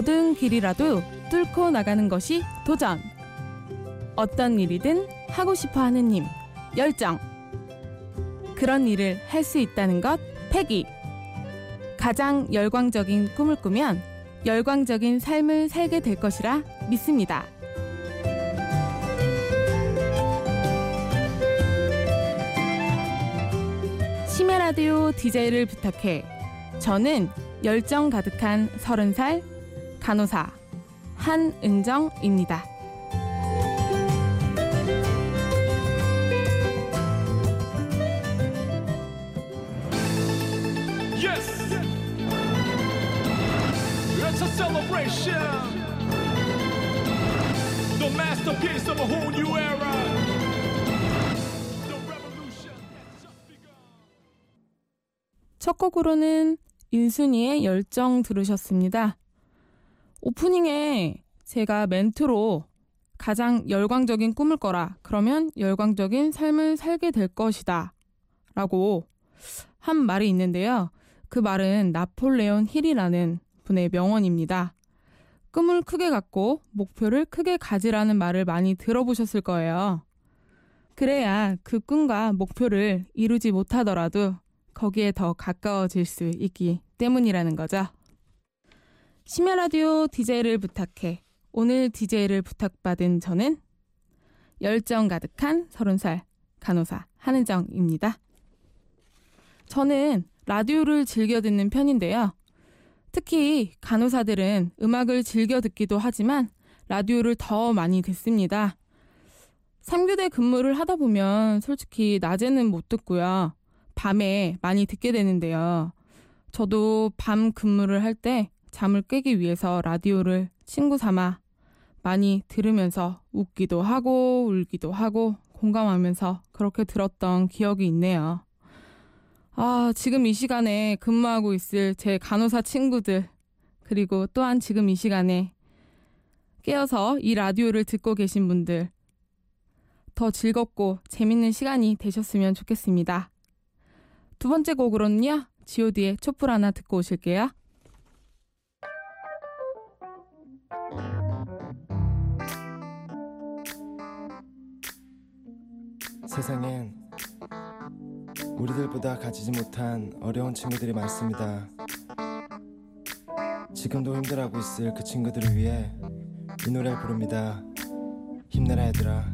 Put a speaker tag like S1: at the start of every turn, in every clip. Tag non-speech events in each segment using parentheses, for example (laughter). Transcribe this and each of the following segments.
S1: 어두운 길이라도 뚫고 나가는 것이 도전. 어떤 일이든 하고 싶어 하는 힘, 열정. 그런 일을 할 수 있다는 것, 패기. 가장 열광적인 꿈을 꾸면 열광적인 삶을 살게 될 것이라 믿습니다. 심야 라디오 DJ를 부탁해. 저는 열정 가득한 서른 살 간호사 한은정입니다.
S2: Yes! It's a celebration! The masterpiece of a whole new era! The revolution has just begun!
S1: 첫 곡으로는 인순이의 열정 들으셨습니다. 오프닝에 제가 멘트로 가장 열광적인 꿈을 꿔라. 그러면 열광적인 삶을 살게 될 것이다. 라고 한 말이 있는데요. 그 말은 나폴레온 힐이라는 분의 명언입니다. 꿈을 크게 갖고 목표를 크게 가지라는 말을 많이 들어보셨을 거예요. 그래야 그 꿈과 목표를 이루지 못하더라도 거기에 더 가까워질 수 있기 때문이라는 거죠. 심야 라디오 DJ를 부탁해. 오늘 DJ를 부탁받은 저는 열정 가득한 30살 간호사 한은정입니다. 저는 라디오를 즐겨 듣는 편인데요. 특히 간호사들은 음악을 즐겨 듣기도 하지만 라디오를 더 많이 듣습니다. 3교대 근무를 하다 보면 솔직히 낮에는 못 듣고요. 밤에 많이 듣게 되는데요. 저도 밤 근무를 할 때 잠을 깨기 위해서 라디오를 친구 삼아 많이 들으면서 웃기도 하고 울기도 하고 공감하면서 그렇게 들었던 기억이 있네요. 아, 지금 이 시간에 근무하고 있을 제 간호사 친구들, 그리고 또한 지금 이 시간에 깨어서 이 라디오를 듣고 계신 분들, 더 즐겁고 재밌는 시간이 되셨으면 좋겠습니다. 두 번째 곡으로는요, god의 촛불 하나 듣고 오실게요.
S3: 세상엔 우리들보다 가지지 못한 어려운 친구들이 많습니다. 지금도 힘들어하고 있을 그 친구들을 위해 이 노래를 부릅니다. 힘내라 얘들아.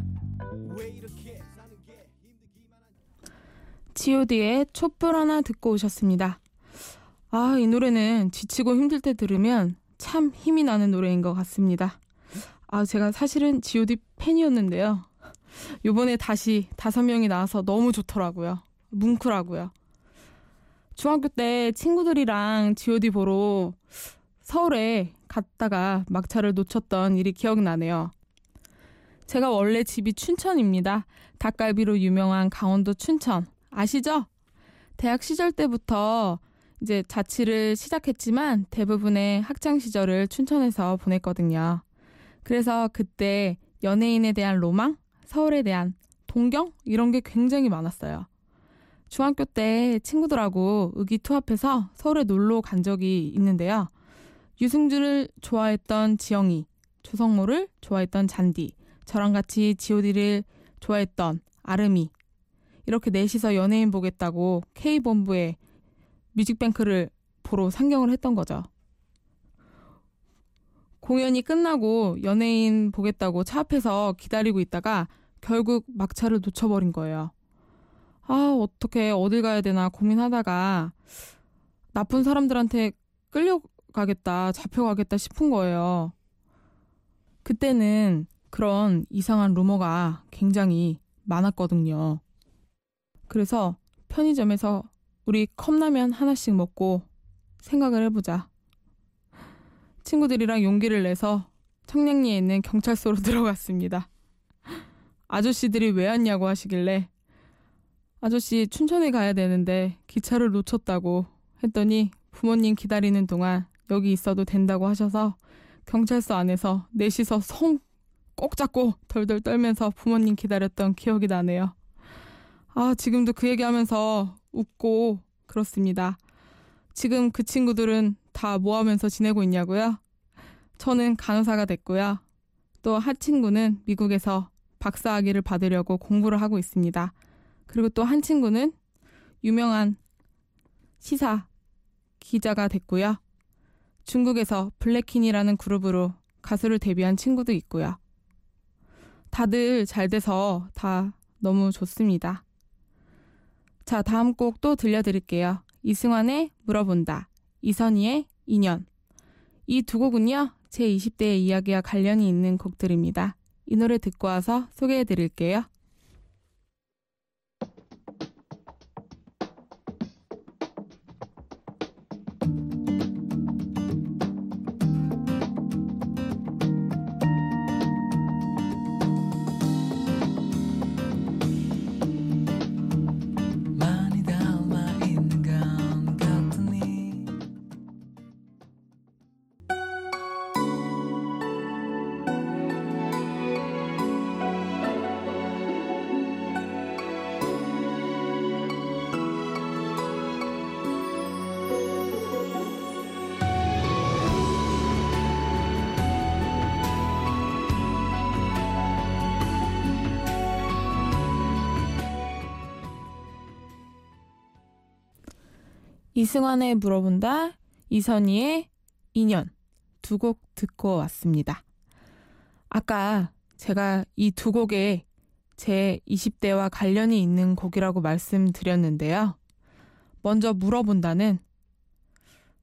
S1: god의 촛불 하나 듣고 오셨습니다. 아, 이 노래는 지치고 힘들 때 들으면 참 힘이 나는 노래인 것 같습니다. 아, 제가 사실은 god 팬이었는데요. 요번에 다시 다섯 명이 나와서 너무 좋더라고요. 뭉클하고요. 중학교 때 친구들이랑 god 보러 서울에 갔다가 막차를 놓쳤던 일이 기억나네요. 제가 원래 집이 춘천입니다. 닭갈비로 유명한 강원도 춘천. 아시죠? 대학 시절 때부터 이제 자취를 시작했지만 대부분의 학창 시절을 춘천에서 보냈거든요. 그래서 그때 연예인에 대한 로망, 서울에 대한 동경 이런 게 굉장히 많았어요. 중학교 때 친구들하고 의기투합해서 서울에 놀러 간 적이 있는데요. 유승준을 좋아했던 지영이, 조성모를 좋아했던 잔디, 저랑 같이 god를 좋아했던 아름이 이렇게 넷이서 연예인 보겠다고 K본부에 뮤직뱅크를 보러 상경을 했던 거죠. 공연이 끝나고 연예인 보겠다고 차 앞에서 기다리고 있다가 결국 막차를 놓쳐버린 거예요. 아, 어떻게 어딜 가야 되나 고민하다가 나쁜 사람들한테 끌려가겠다, 잡혀가겠다 싶은 거예요. 그때는 그런 이상한 루머가 굉장히 많았거든요. 그래서 편의점에서 우리 컵라면 하나씩 먹고 생각을 해보자. 친구들이랑 용기를 내서 청량리에 있는 경찰서로 (laughs) 들어갔습니다. 아저씨들이 왜 왔냐고 하시길래 아저씨 춘천에 가야 되는데 기차를 놓쳤다고 했더니 부모님 기다리는 동안 여기 있어도 된다고 하셔서 경찰서 안에서 넷이서 손꼭 잡고 덜덜 떨면서 부모님 기다렸던 기억이 나네요. 아, 지금도 그 얘기하면서 웃고 그렇습니다. 지금 그 친구들은 다 뭐 하면서 지내고 있냐고요? 저는 간호사가 됐고요. 또 한 친구는 미국에서 박사학위를 받으려고 공부를 하고 있습니다. 그리고 또 한 친구는 유명한 시사 기자가 됐고요. 중국에서 블랙킨이라는 그룹으로 가수를 데뷔한 친구도 있고요. 다들 잘 돼서 다 너무 좋습니다. 자, 다음 곡 또 들려드릴게요. 이승환의 물어본다. 이선희의 인연. 이 두 곡은요, 제 20대의 이야기와 관련이 있는 곡들입니다. 이 노래 듣고 와서 소개해 드릴게요. 이승환의 물어본다, 이선희의 인연 두 곡 듣고 왔습니다. 아까 제가 이 두 곡에 제 20대와 관련이 있는 곡이라고 말씀드렸는데요. 먼저 물어본다는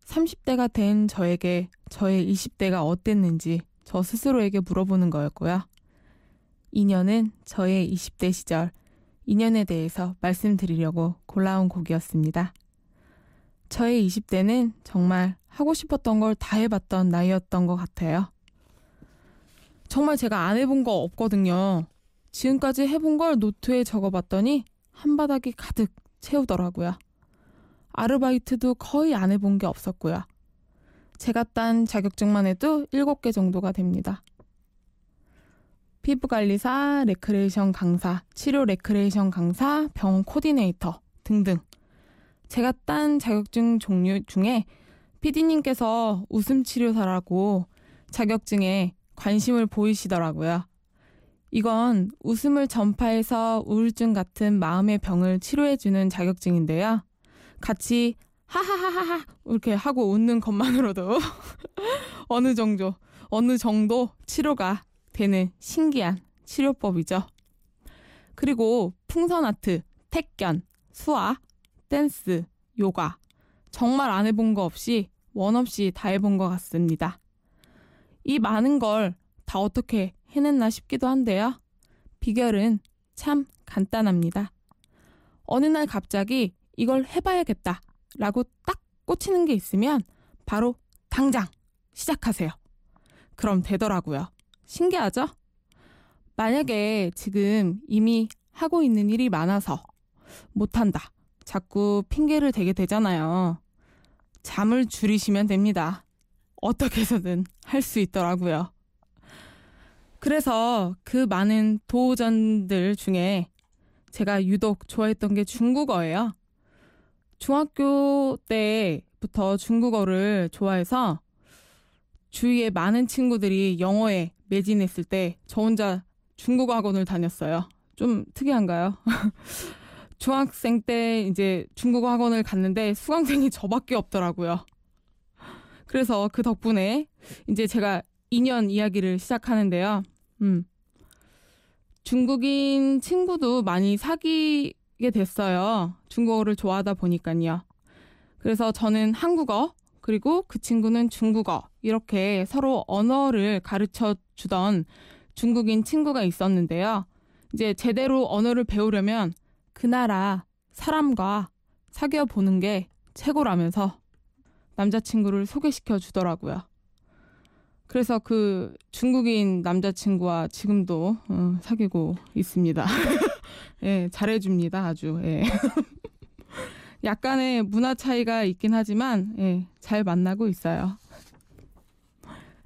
S1: 30대가 된 저에게 저의 20대가 어땠는지 저 스스로에게 물어보는 거였고요. 인연은 저의 20대 시절 인연에 대해서 말씀드리려고 골라온 곡이었습니다. 저의 20대는 정말 하고 싶었던 걸 다 해봤던 나이였던 것 같아요. 정말 제가 안 해본 거 없거든요. 지금까지 해본 걸 노트에 적어봤더니 한 바닥이 가득 채우더라고요. 아르바이트도 거의 안 해본 게 없었고요. 제가 딴 자격증만 해도 7개 정도가 됩니다. 피부관리사, 레크레이션 강사, 치료 레크레이션 강사, 병원 코디네이터 등등. 제가 딴 자격증 종류 중에 피디님께서 웃음 치료사라고 자격증에 관심을 보이시더라고요. 이건 웃음을 전파해서 우울증 같은 마음의 병을 치료해주는 자격증인데요. 같이 하하하하하 이렇게 하고 웃는 것만으로도 (laughs) 어느 정도 어느 정도 치료가 되는 신기한 치료법이죠. 그리고 풍선 아트, 택견, 수학, 댄스, 요가 정말 안 해본 거 없이 원 없이 다 해본 것 같습니다. 이 많은 걸 다 어떻게 해냈나 싶기도 한데요. 비결은 참 간단합니다. 어느 날 갑자기 이걸 해봐야겠다 라고 딱 꽂히는 게 있으면 바로 당장 시작하세요. 그럼 되더라고요. 신기하죠? 만약에 지금 이미 하고 있는 일이 많아서 못한다. 자꾸 핑계를 대게 되잖아요. 잠을 줄이시면 됩니다. 어떻게 해서든 할 수 있더라고요. 그래서 그 많은 도전들 중에 제가 유독 좋아했던 게 중국어예요. 중학교 때부터 중국어를 좋아해서 주위에 많은 친구들이 영어에 매진했을 때 저 혼자 중국어 학원을 다녔어요. 좀 특이한가요? (laughs) 중학생 때 이제 중국어 학원을 갔는데 수강생이 저밖에 없더라고요. 그래서 그 덕분에 이제 제가 2년 이야기를 시작하는데요. 음. 중국인 친구도 많이 사귀게 됐어요. 중국어를 좋아하다 보니까요. 그래서 저는 한국어, 그리고 그 친구는 중국어, 이렇게 서로 언어를 가르쳐 주던 중국인 친구가 있었는데요. 이제 제대로 언어를 배우려면 그 나라 사람과 사귀어 보는 게 최고라면서 남자친구를 소개시켜 주더라고요. 그래서 그 중국인 남자친구와 지금도 어, 사귀고 있습니다. (laughs) 예, 잘해줍니다, 아주. 예. (laughs) 약간의 문화 차이가 있긴 하지만 예, 잘 만나고 있어요.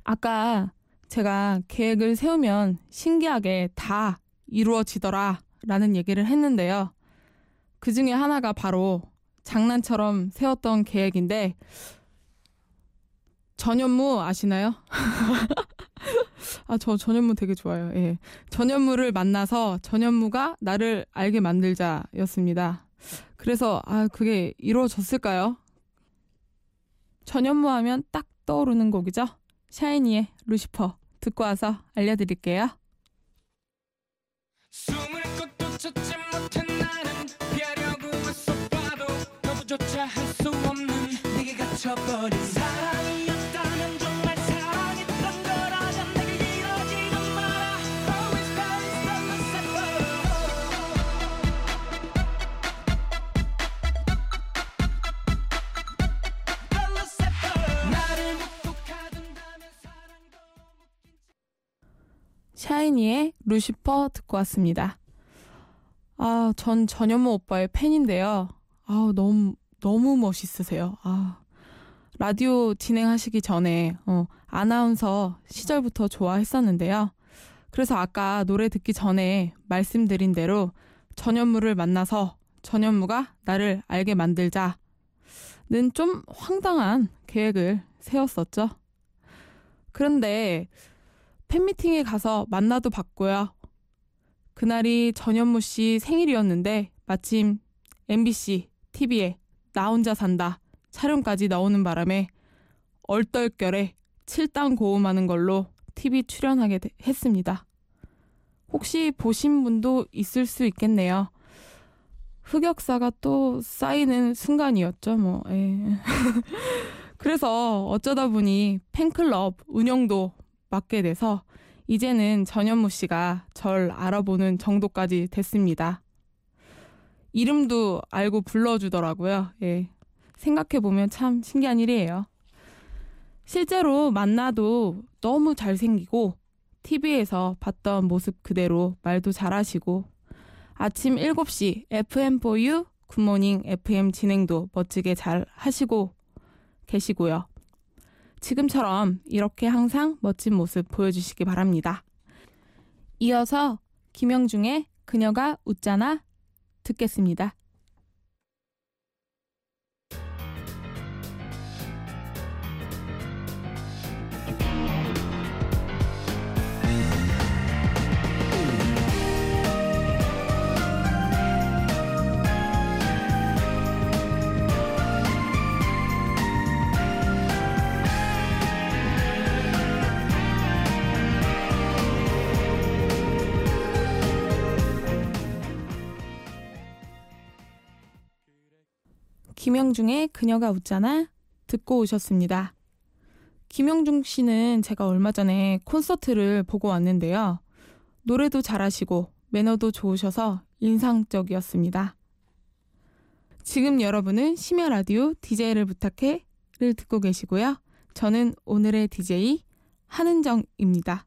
S1: 아까 제가 계획을 세우면 신기하게 다 이루어지더라 라는 얘기를 했는데요. 그 중에 하나가 바로 장난처럼 세웠던 계획인데 전현무 아시나요? (laughs) 아, 저 전현무 되게 좋아요. 예. 전현무를 만나서 전현무가 나를 알게 만들자였습니다. 그래서, 아, 그게 이루어졌을까요? 전현무 하면 딱 떠오르는 곡이죠? 샤이니의 루시퍼. 듣고 와서 알려드릴게요.
S4: 조차 할 수 없는 네게 갇혀버린 사랑이었다면 정말 사랑했던 거라면 내게 이러지는 마라 Always always always ever 나를 묵묵하든다면 사랑도
S1: 샤이니의 루시퍼 듣고 왔습니다. 아, 전 전현무 오빠의 팬인데요. 아, 너무 너무 멋있으세요. 아. 라디오 진행하시기 전에 어, 아나운서 시절부터 좋아했었는데요. 그래서 아까 노래 듣기 전에 말씀드린 대로 전현무를 만나서 전현무가 나를 알게 만들자는 좀 황당한 계획을 세웠었죠. 그런데 팬미팅에 가서 만나도 봤고요. 그날이 전현무 씨 생일이었는데 마침 MBC TV에 나 혼자 산다 촬영까지 나오는 바람에 얼떨결에 칠당 고음하는 걸로 TV 출연하게 되- 했습니다. 혹시 보신 분도 있을 수 있겠네요. 흑역사가 또 쌓이는 순간이었죠, 뭐. 예. (laughs) 그래서 어쩌다 보니 팬클럽 운영도 맡게 돼서 이제는 전현무 씨가 절 알아보는 정도까지 됐습니다. 이름도 알고 불러주더라고요. 예. 생각해보면 참 신기한 일이에요. 실제로 만나도 너무 잘생기고 TV에서 봤던 모습 그대로 말도 잘하시고 아침 7시 FM4U 굿모닝 FM 진행도 멋지게 잘 하시고 계시고요. 지금처럼 이렇게 항상 멋진 모습 보여주시기 바랍니다. 이어서 김영중의 그녀가 웃잖아 듣겠습니다. 김영중의 그녀가 웃잖아 듣고 오셨습니다. 김영중 씨는 제가 얼마 전에 콘서트를 보고 왔는데요. 노래도 잘하시고 매너도 좋으셔서 인상적이었습니다. 지금 여러분은 심야 라디오 DJ를 부탁해를 듣고 계시고요. 저는 오늘의 DJ 한은정입니다.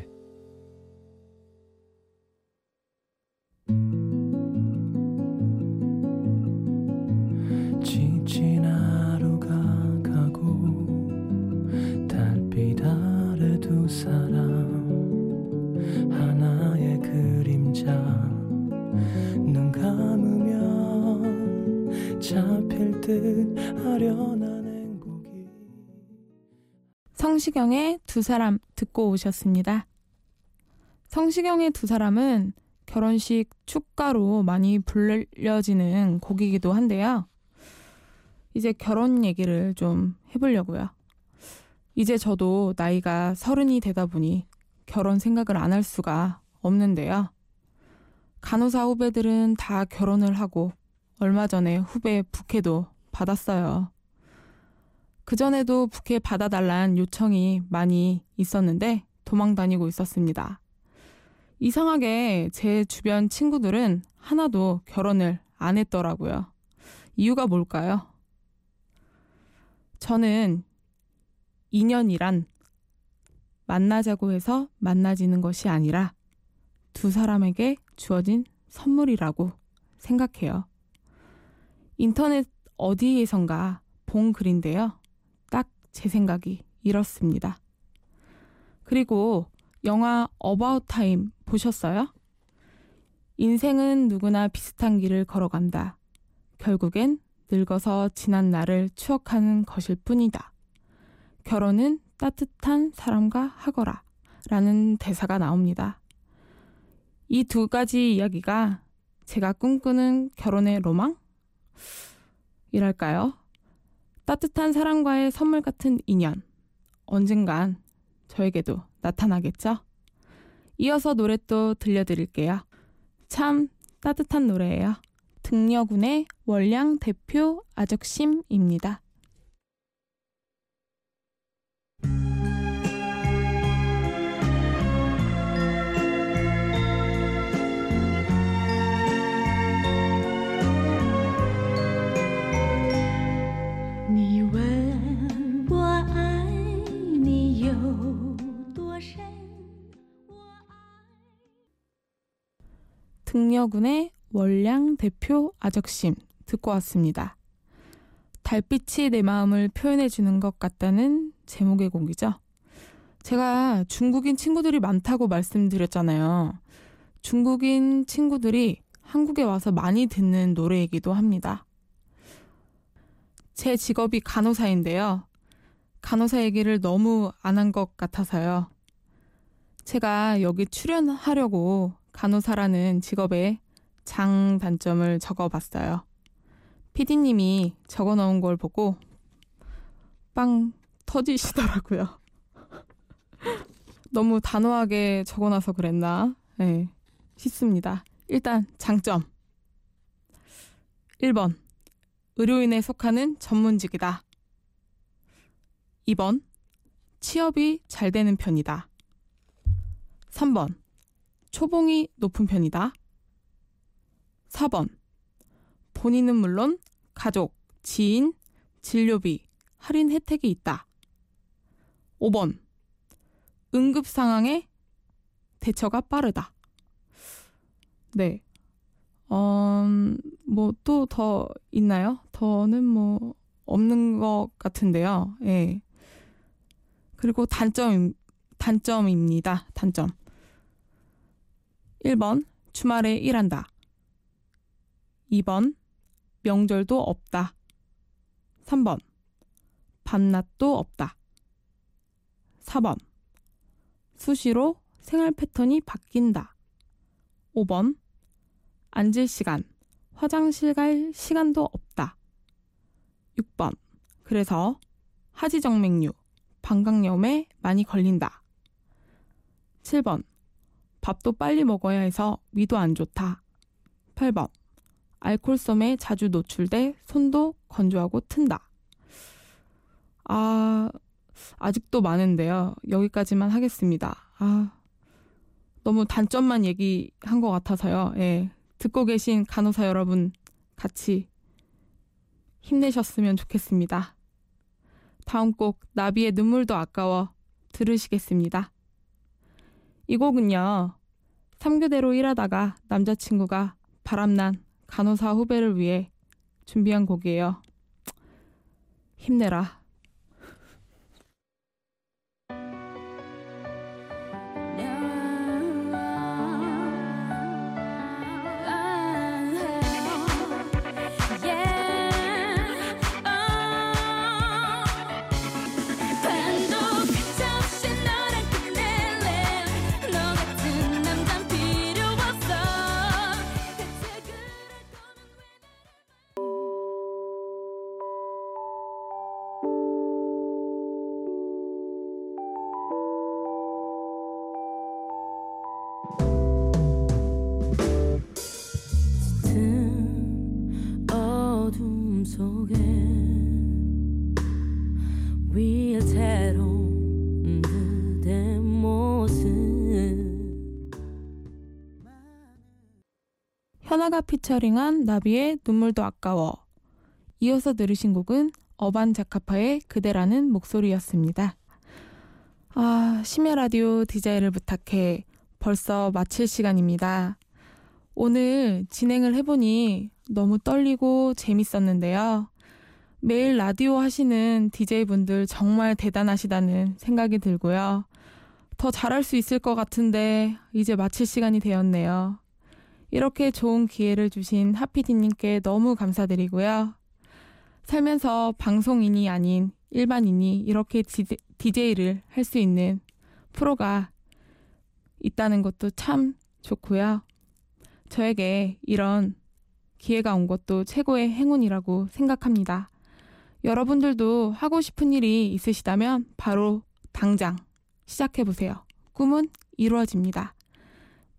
S1: 성시경의 두 사람 듣고 오셨습니다. 성시경의 두 사람은 결혼식 축가로 많이 불려지는 곡이기도 한데요. 이제 결혼 얘기를 좀 해보려고요. 이제 저도 나이가 서른이 되다 보니 결혼 생각을 안 할 수가 없는데요. 간호사 후배들은 다 결혼을 하고 얼마 전에 후배 부캐도 받았어요. 그전에도 부케 받아달란 요청이 많이 있었는데 도망 다니고 있었습니다. 이상하게 제 주변 친구들은 하나도 결혼을 안 했더라고요. 이유가 뭘까요? 저는 인연이란 만나자고 해서 만나지는 것이 아니라 두 사람에게 주어진 선물이라고 생각해요. 인터넷 어디에선가 본 글인데요. 딱 제 생각이 이렇습니다. 그리고 영화 About Time 보셨어요? 인생은 누구나 비슷한 길을 걸어간다. 결국엔 늙어서 지난 날을 추억하는 것일 뿐이다. 결혼은 따뜻한 사람과 하거라. 라는 대사가 나옵니다. 이 두 가지 이야기가 제가 꿈꾸는 결혼의 로망? 이랄까요? 따뜻한 사람과의 선물 같은 인연. 언젠간 저에게도 나타나겠죠? 이어서 노래 또 들려드릴게요. 참 따뜻한 노래예요. 등려군의 월량 대표 아적심입니다. 등려군의 월량 대표 아적심 듣고 왔습니다. 달빛이 내 마음을 표현해 주는 것 같다는 제목의 곡이죠. 제가 중국인 친구들이 많다고 말씀드렸잖아요. 중국인 친구들이 한국에 와서 많이 듣는 노래이기도 합니다. 제 직업이 간호사인데요. 간호사 얘기를 너무 안 한 것 같아서요. 제가 여기 출연하려고 간호사라는 직업의 장단점을 적어봤어요. 피디님이 적어 놓은 걸 보고 빵 터지시더라고요. (laughs) 너무 단호하게 적어놔서 그랬나? 네, 싶습니다. 일단 장점. 1번. 의료인에 속하는 전문직이다. 2번. 취업이 잘 되는 편이다. 3번. 초봉이 높은 편이다. 4번. 본인은 물론 가족, 지인, 진료비, 할인 혜택이 있다. 5번. 응급 상황에 대처가 빠르다. 네. 어, 뭐 또 더 있나요? 더는 뭐 없는 것 같은데요. 예. 그리고 단점, 단점입니다. 단점. 1번, 주말에 일한다. 2번, 명절도 없다. 3번, 밤낮도 없다. 4번, 수시로 생활 패턴이 바뀐다. 5번, 앉을 시간, 화장실 갈 시간도 없다. 6번, 그래서 하지정맥류, 방광염에 많이 걸린다. 7번, 밥도 빨리 먹어야 해서 위도 안 좋다. 8번. 알코올섬에 자주 노출돼 손도 건조하고 튼다. 아, 아직도 많은데요. 여기까지만 하겠습니다. 아, 너무 단점만 얘기한 것 같아서요. 예. 듣고 계신 간호사 여러분 같이 힘내셨으면 좋겠습니다. 다음 곡 나비의 눈물도 아까워 들으시겠습니다. 이 곡은요. 3교대로 일하다가 남자친구가 바람난 간호사 후배를 위해 준비한 곡이에요. 힘내라. 현아가 피처링한 나비의 눈물도 아까워. 이어서 들으신 곡은 어반 자카파의 그대라는 목소리였습니다. 아, 심야 라디오 디자이를 부탁해. 벌써 마칠 시간입니다. 오늘 진행을 해보니 너무 떨리고 재밌었는데요. 매일 라디오 하시는 DJ분들 정말 대단하시다는 생각이 들고요. 더 잘할 수 있을 것 같은데 이제 마칠 시간이 되었네요. 이렇게 좋은 기회를 주신 하피디님께 너무 감사드리고요. 살면서 방송인이 아닌 일반인이 이렇게 DJ를 할 수 있는 프로가 있다는 것도 참 좋고요. 저에게 이런 기회가 온 것도 최고의 행운이라고 생각합니다. 여러분들도 하고 싶은 일이 있으시다면 바로 당장 시작해보세요. 꿈은 이루어집니다.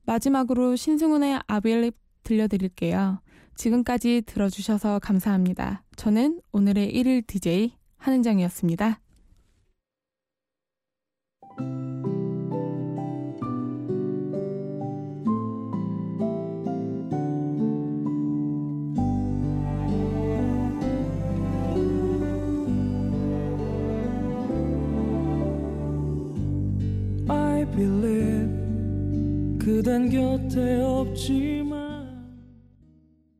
S1: 마지막으로 신승훈의 아빌립 들려드릴게요. 지금까지 들어주셔서 감사합니다. 저는 오늘의 1일 DJ 한은정이었습니다.
S5: Believe 그댄 곁에 없지만